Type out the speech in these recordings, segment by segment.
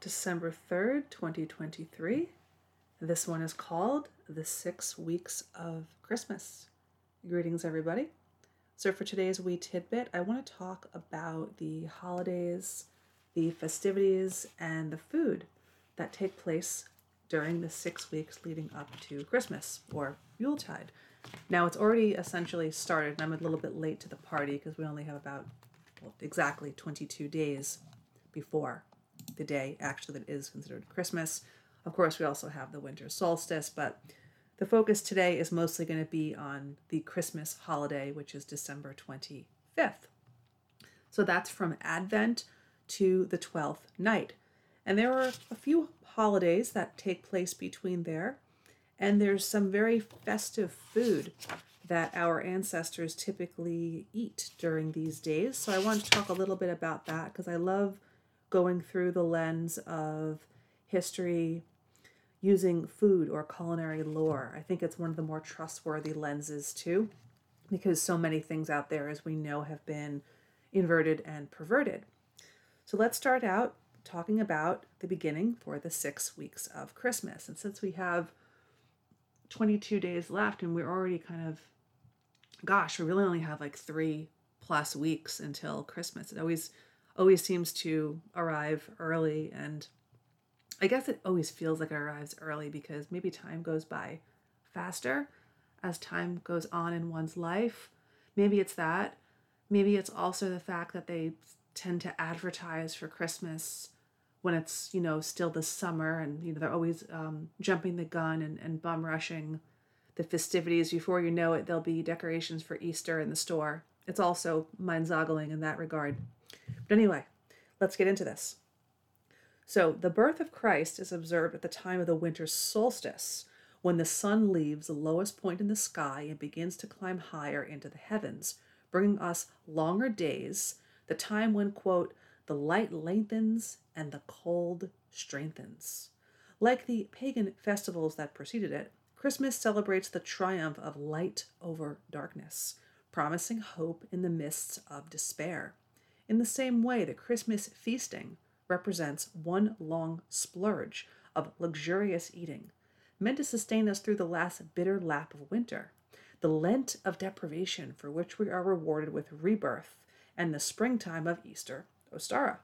December 3rd, 2023. This one is called The Six Weeks of Christmas. Greetings, everybody. So, for today's wee tidbit, I want to talk about the holidays, the festivities, and the food that take place during the six weeks leading up to Christmas or Yuletide. Now, it's already essentially started, and I'm a little bit late to the party because we only have about well, exactly 22 days before the day actually that is considered Christmas. Of course, we also have the winter solstice, but the focus today is mostly going to be on the Christmas holiday, which is December 25th. So that's from Advent to the 12th night. And there are a few holidays that take place between there, and there's some very festive food that our ancestors typically eat during these days. So I want to talk a little bit about that because I love going through the lens of history using food or culinary lore. I think it's one of the more trustworthy lenses too, because so many things out there, as we know, have been inverted and perverted. So let's start out talking about the beginning for the six weeks of Christmas. And since we have 22 days left and we're already kind of, gosh, we really only have like three plus weeks until Christmas. It always always seems to arrive early and I guess it always feels like it arrives early because maybe time goes by faster as time goes on in one's life. Maybe it's that. Maybe it's also the fact that they tend to advertise for Christmas when it's, you know, still the summer and, you know, they're always um, jumping the gun and, and bum rushing the festivities. Before you know it, there'll be decorations for Easter in the store. It's also mind boggling in that regard. But anyway, let's get into this. So, the birth of Christ is observed at the time of the winter solstice, when the sun leaves the lowest point in the sky and begins to climb higher into the heavens, bringing us longer days, the time when, quote, the light lengthens and the cold strengthens. Like the pagan festivals that preceded it, Christmas celebrates the triumph of light over darkness, promising hope in the mists of despair. In the same way, the Christmas feasting represents one long splurge of luxurious eating, meant to sustain us through the last bitter lap of winter, the Lent of deprivation for which we are rewarded with rebirth, and the springtime of Easter Ostara.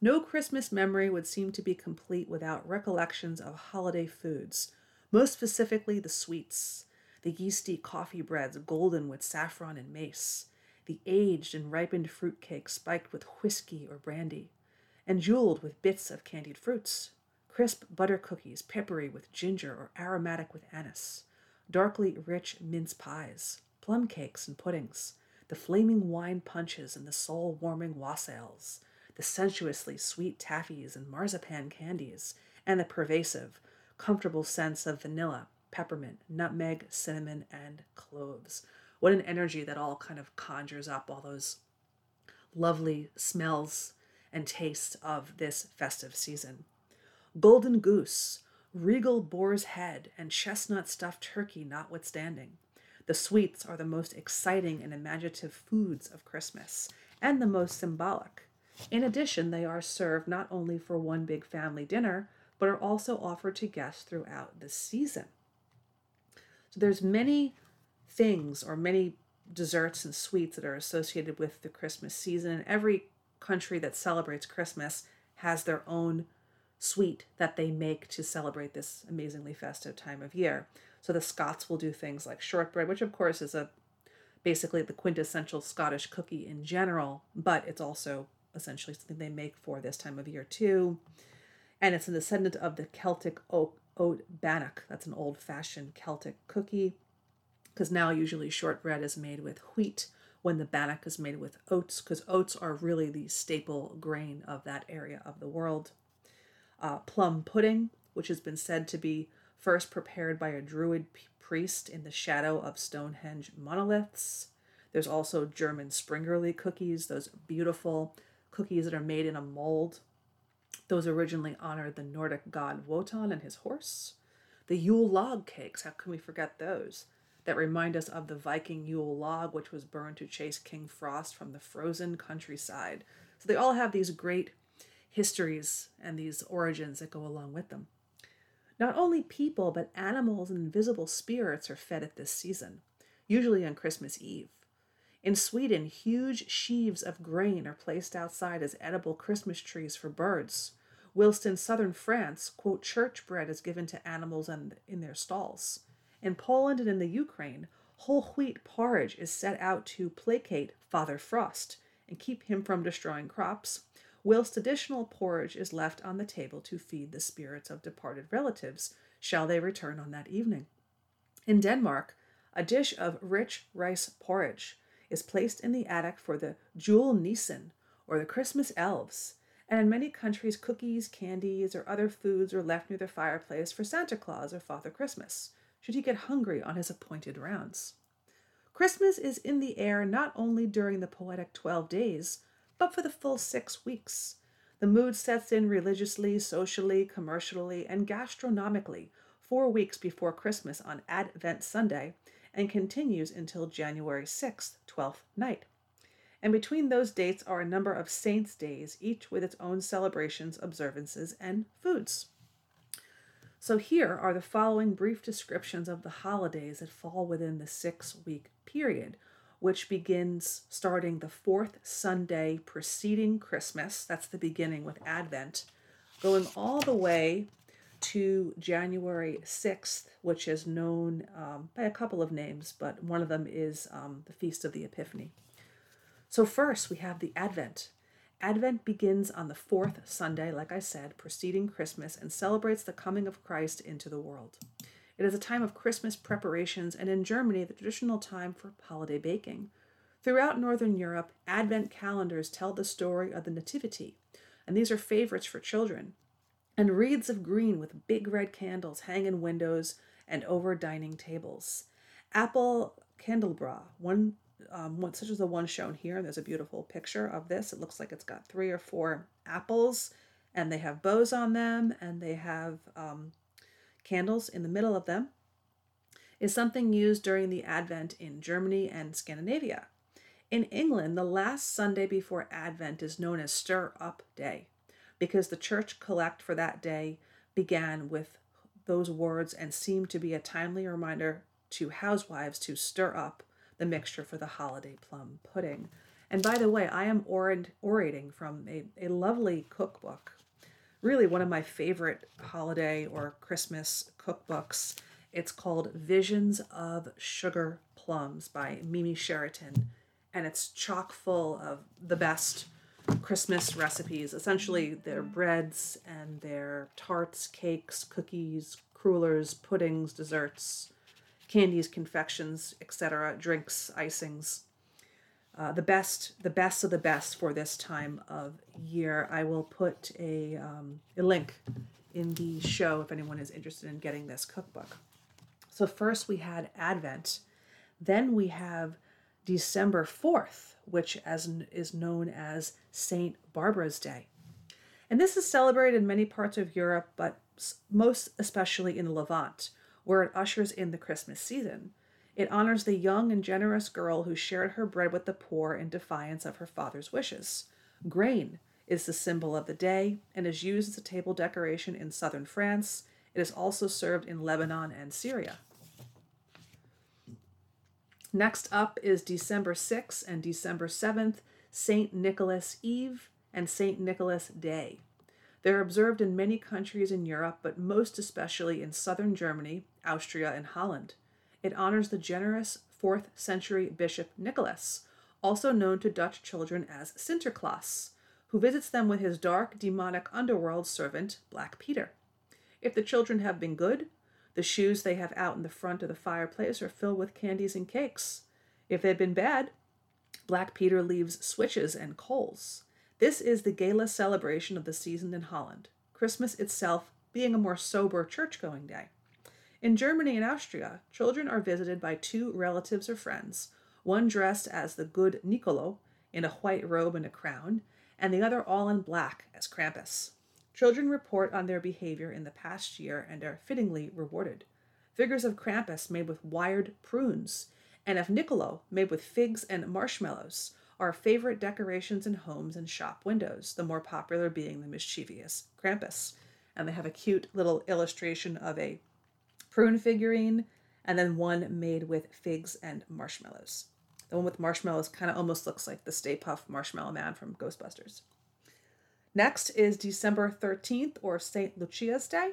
No Christmas memory would seem to be complete without recollections of holiday foods, most specifically the sweets, the yeasty coffee breads golden with saffron and mace, the aged and ripened fruit cake spiked with whiskey or brandy, and jeweled with bits of candied fruits, crisp butter cookies peppery with ginger or aromatic with anise, darkly rich mince pies, plum cakes and puddings, the flaming wine punches and the soul warming wassails, the sensuously sweet taffies and marzipan candies, and the pervasive, comfortable scents of vanilla, peppermint, nutmeg, cinnamon, and cloves what an energy that all kind of conjures up all those lovely smells and tastes of this festive season. Golden goose, regal boar's head, and chestnut stuffed turkey notwithstanding. The sweets are the most exciting and imaginative foods of Christmas, and the most symbolic. In addition, they are served not only for one big family dinner, but are also offered to guests throughout the season. So there's many things or many desserts and sweets that are associated with the Christmas season. And every country that celebrates Christmas has their own sweet that they make to celebrate this amazingly festive time of year. So the Scots will do things like shortbread, which of course is a basically the quintessential Scottish cookie in general, but it's also essentially something they make for this time of year too. And it's a descendant of the Celtic oat, oat bannock. That's an old-fashioned Celtic cookie because now usually shortbread is made with wheat when the bannock is made with oats because oats are really the staple grain of that area of the world. Uh, plum pudding, which has been said to be first prepared by a druid priest in the shadow of Stonehenge monoliths. There's also German Springerle cookies, those beautiful cookies that are made in a mold. Those originally honored the Nordic god Wotan and his horse. The Yule log cakes, how can we forget those? That remind us of the Viking Yule log, which was burned to chase King Frost from the frozen countryside. So they all have these great histories and these origins that go along with them. Not only people, but animals and invisible spirits are fed at this season, usually on Christmas Eve. In Sweden, huge sheaves of grain are placed outside as edible Christmas trees for birds, whilst in southern France, quote, church bread is given to animals in, in their stalls. In Poland and in the Ukraine, whole wheat porridge is set out to placate Father Frost and keep him from destroying crops, whilst additional porridge is left on the table to feed the spirits of departed relatives, shall they return on that evening. In Denmark, a dish of rich rice porridge is placed in the attic for the Julenissen, or the Christmas elves, and in many countries, cookies, candies, or other foods are left near the fireplace for Santa Claus or Father Christmas, should he get hungry on his appointed rounds. Christmas is in the air not only during the poetic 12 days, but for the full six weeks. The mood sets in religiously, socially, commercially, and gastronomically four weeks before Christmas on Advent Sunday and continues until January 6th, 12th night. And between those dates are a number of saints' days, each with its own celebrations, observances, and foods. So here are the following brief descriptions of the holidays that fall within the six week period, which begins starting the fourth Sunday preceding Christmas. That's the beginning with Advent, going all the way to January 6th, which is known um, by a couple of names, but one of them is um, the Feast of the Epiphany. So, first we have the Advent. Advent begins on the fourth Sunday, like I said, preceding Christmas, and celebrates the coming of Christ into the world. It is a time of Christmas preparations, and in Germany, the traditional time for holiday baking. Throughout Northern Europe, Advent calendars tell the story of the Nativity, and these are favorites for children and wreaths of green with big red candles hang in windows and over dining tables. Apple candelabra, one, um, one such as the one shown here. There's a beautiful picture of this. It looks like it's got three or four apples, and they have bows on them, and they have um, candles in the middle of them. Is something used during the Advent in Germany and Scandinavia. In England, the last Sunday before Advent is known as Stir Up Day because the church collect for that day began with those words and seemed to be a timely reminder to housewives to stir up the mixture for the holiday plum pudding. And by the way, I am orating from a, a lovely cookbook, really one of my favorite holiday or Christmas cookbooks. It's called Visions of Sugar Plums by Mimi Sheraton, and it's chock full of the best Christmas recipes. Essentially, their breads and their tarts, cakes, cookies, crullers, puddings, desserts, candies, confections, etc., drinks, icings. Uh, the best, the best of the best for this time of year. I will put a, um, a link in the show if anyone is interested in getting this cookbook. So first we had Advent, then we have December 4th, which as is known as St. Barbara's Day. And this is celebrated in many parts of Europe, but most especially in Levant, where it ushers in the Christmas season. It honors the young and generous girl who shared her bread with the poor in defiance of her father's wishes. Grain is the symbol of the day and is used as a table decoration in southern France. It is also served in Lebanon and Syria. Next up is December 6th and December 7th, St. Nicholas Eve and St. Nicholas Day. They're observed in many countries in Europe, but most especially in southern Germany, Austria, and Holland. It honors the generous 4th century Bishop Nicholas, also known to Dutch children as Sinterklaas, who visits them with his dark, demonic underworld servant, Black Peter. If the children have been good, the shoes they have out in the front of the fireplace are filled with candies and cakes. If they've been bad, Black Peter leaves switches and coals. This is the gala celebration of the season in Holland, Christmas itself being a more sober church going day. In Germany and Austria, children are visited by two relatives or friends, one dressed as the good Nicolo in a white robe and a crown, and the other all in black as Krampus. Children report on their behavior in the past year and are fittingly rewarded. Figures of Krampus made with wired prunes and of Niccolo made with figs and marshmallows are favorite decorations in homes and shop windows, the more popular being the mischievous Krampus. And they have a cute little illustration of a prune figurine and then one made with figs and marshmallows. The one with marshmallows kind of almost looks like the Stay Puft Marshmallow Man from Ghostbusters. Next is December 13th, or St. Lucia's Day.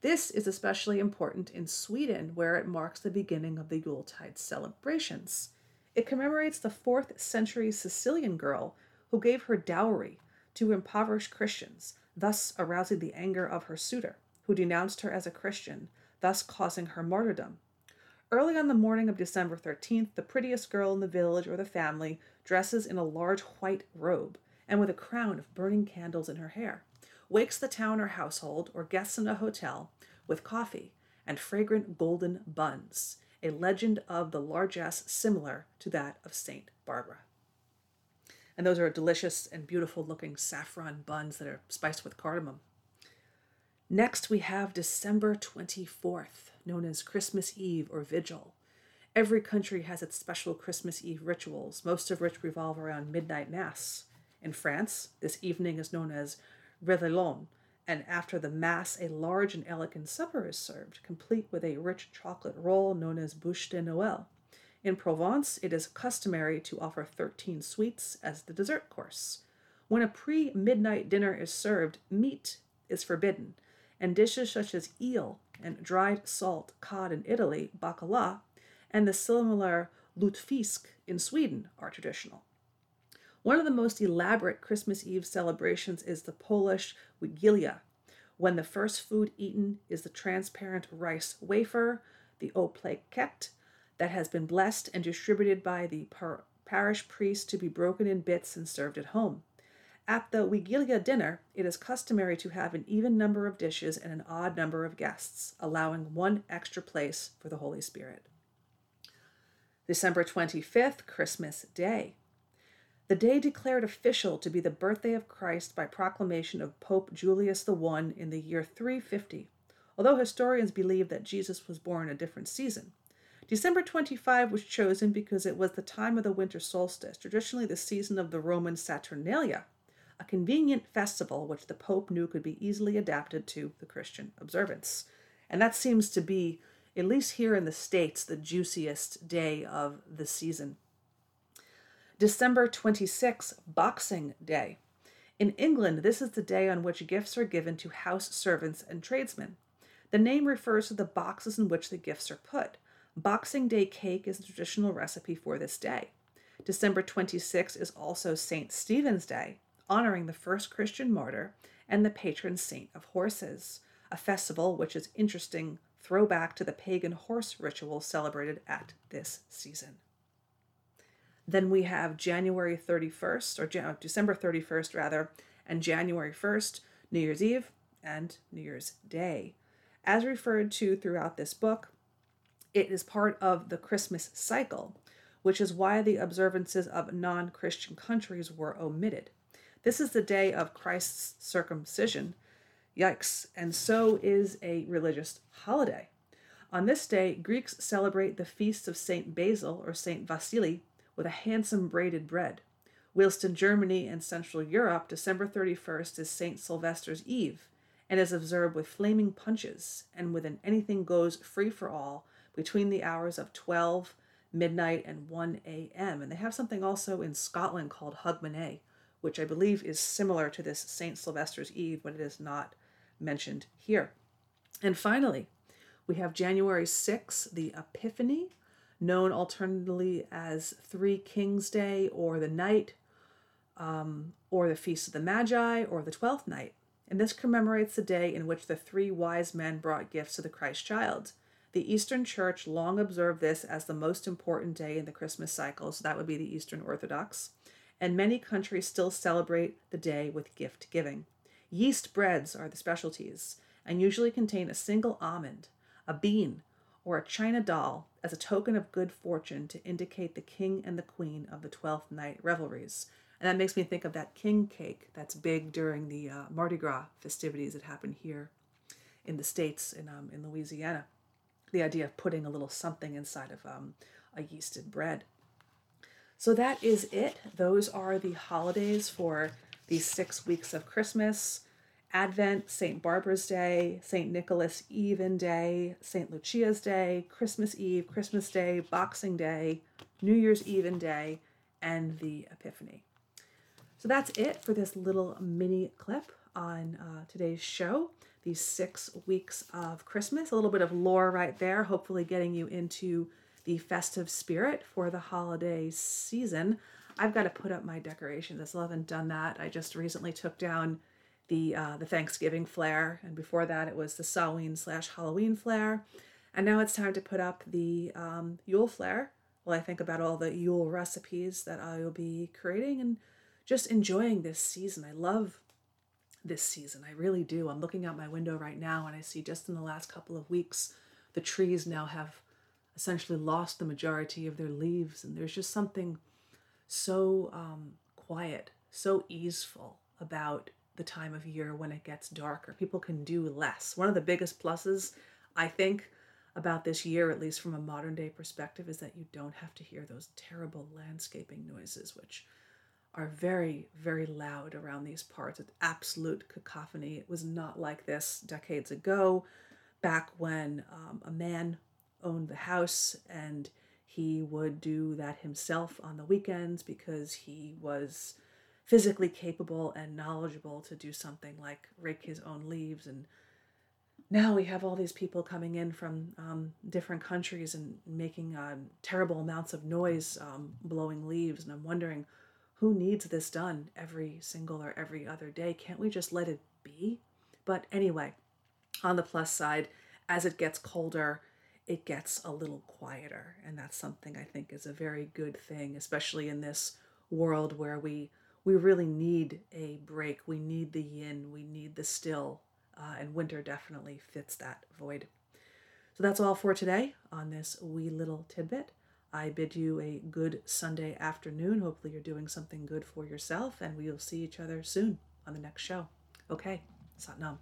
This is especially important in Sweden, where it marks the beginning of the Yuletide celebrations. It commemorates the 4th century Sicilian girl who gave her dowry to impoverished Christians, thus arousing the anger of her suitor, who denounced her as a Christian, thus causing her martyrdom. Early on the morning of December 13th, the prettiest girl in the village or the family dresses in a large white robe and with a crown of burning candles in her hair, wakes the town or household or guests in a hotel with coffee and fragrant golden buns, a legend of the largesse similar to that of St. Barbara. And those are delicious and beautiful looking saffron buns that are spiced with cardamom. Next, we have December 24th, known as Christmas Eve or Vigil. Every country has its special Christmas Eve rituals, most of which revolve around midnight mass. In France, this evening is known as Réveillon, and after the Mass, a large and elegant supper is served, complete with a rich chocolate roll known as bûche de Noël. In Provence, it is customary to offer 13 sweets as the dessert course. When a pre midnight dinner is served, meat is forbidden, and dishes such as eel and dried salt cod in Italy, bacala, and the similar lutfisk in Sweden are traditional. One of the most elaborate Christmas Eve celebrations is the Polish Wigilia, when the first food eaten is the transparent rice wafer, the opleket, that has been blessed and distributed by the par- parish priest to be broken in bits and served at home. At the Wigilia dinner, it is customary to have an even number of dishes and an odd number of guests, allowing one extra place for the Holy Spirit. December 25th, Christmas Day. The day declared official to be the birthday of Christ by proclamation of Pope Julius I in the year 350, although historians believe that Jesus was born a different season. December 25 was chosen because it was the time of the winter solstice, traditionally the season of the Roman Saturnalia, a convenient festival which the Pope knew could be easily adapted to the Christian observance. And that seems to be, at least here in the States, the juiciest day of the season. December 26, Boxing Day. In England, this is the day on which gifts are given to house servants and tradesmen. The name refers to the boxes in which the gifts are put. Boxing Day cake is the traditional recipe for this day. December 26 is also St. Stephen's Day, honoring the first Christian martyr and the patron saint of horses, a festival which is interesting throwback to the pagan horse ritual celebrated at this season. Then we have January 31st, or uh, December 31st, rather, and January 1st, New Year's Eve, and New Year's Day. As referred to throughout this book, it is part of the Christmas cycle, which is why the observances of non Christian countries were omitted. This is the day of Christ's circumcision. Yikes. And so is a religious holiday. On this day, Greeks celebrate the feast of Saint Basil or Saint Vasily, with a handsome braided bread. Whilst in Germany and Central Europe, December 31st is St. Sylvester's Eve and is observed with flaming punches and with an anything goes free for all between the hours of 12 midnight and 1 a.m. And they have something also in Scotland called Hogmanay, which I believe is similar to this St. Sylvester's Eve, but it is not mentioned here. And finally, we have January 6th, the Epiphany, known alternatively as Three Kings Day or the Night, um, or the Feast of the Magi, or the Twelfth Night. And this commemorates the day in which the three wise men brought gifts to the Christ child. The Eastern Church long observed this as the most important day in the Christmas cycle, so that would be the Eastern Orthodox. And many countries still celebrate the day with gift giving. Yeast breads are the specialties and usually contain a single almond, a bean, or a china doll as a token of good fortune to indicate the king and the queen of the Twelfth Night revelries. And that makes me think of that king cake that's big during the uh, Mardi Gras festivities that happen here in the States, in, um, in Louisiana. The idea of putting a little something inside of um, a yeasted bread. So that is it. Those are the holidays for these six weeks of Christmas. Advent, St. Barbara's Day, St. Nicholas Even Day, St. Lucia's Day, Christmas Eve, Christmas Day, Boxing Day, New Year's Even Day, and the Epiphany. So that's it for this little mini clip on uh, today's show. These six weeks of Christmas, a little bit of lore right there, hopefully getting you into the festive spirit for the holiday season. I've got to put up my decorations. I still haven't done that. I just recently took down the uh, the Thanksgiving flare, and before that it was the Samhain slash Halloween flare, and now it's time to put up the um, Yule flare. Well, I think about all the Yule recipes that I will be creating and just enjoying this season. I love this season. I really do. I'm looking out my window right now and I see just in the last couple of weeks the trees now have essentially lost the majority of their leaves, and there's just something so um, quiet, so easeful about the time of year when it gets darker. People can do less. One of the biggest pluses, I think, about this year, at least from a modern day perspective, is that you don't have to hear those terrible landscaping noises, which are very, very loud around these parts. It's absolute cacophony. It was not like this decades ago, back when um, a man owned the house and he would do that himself on the weekends because he was physically capable and knowledgeable to do something like rake his own leaves. And now we have all these people coming in from um, different countries and making um, terrible amounts of noise um, blowing leaves. And i'm wondering who needs this done every single or every other day? Can't we just let it be? But anyway on the plus side as it gets colder it gets a little quieter. And that's something i think is a very good thing especially in this world where we we really need a break. We need the yin, we need the still, uh, and winter definitely fits that void. So that's all for today on this wee little tidbit. I bid you a good Sunday afternoon. Hopefully, you're doing something good for yourself, and we'll see each other soon on the next show. Okay, Satnam.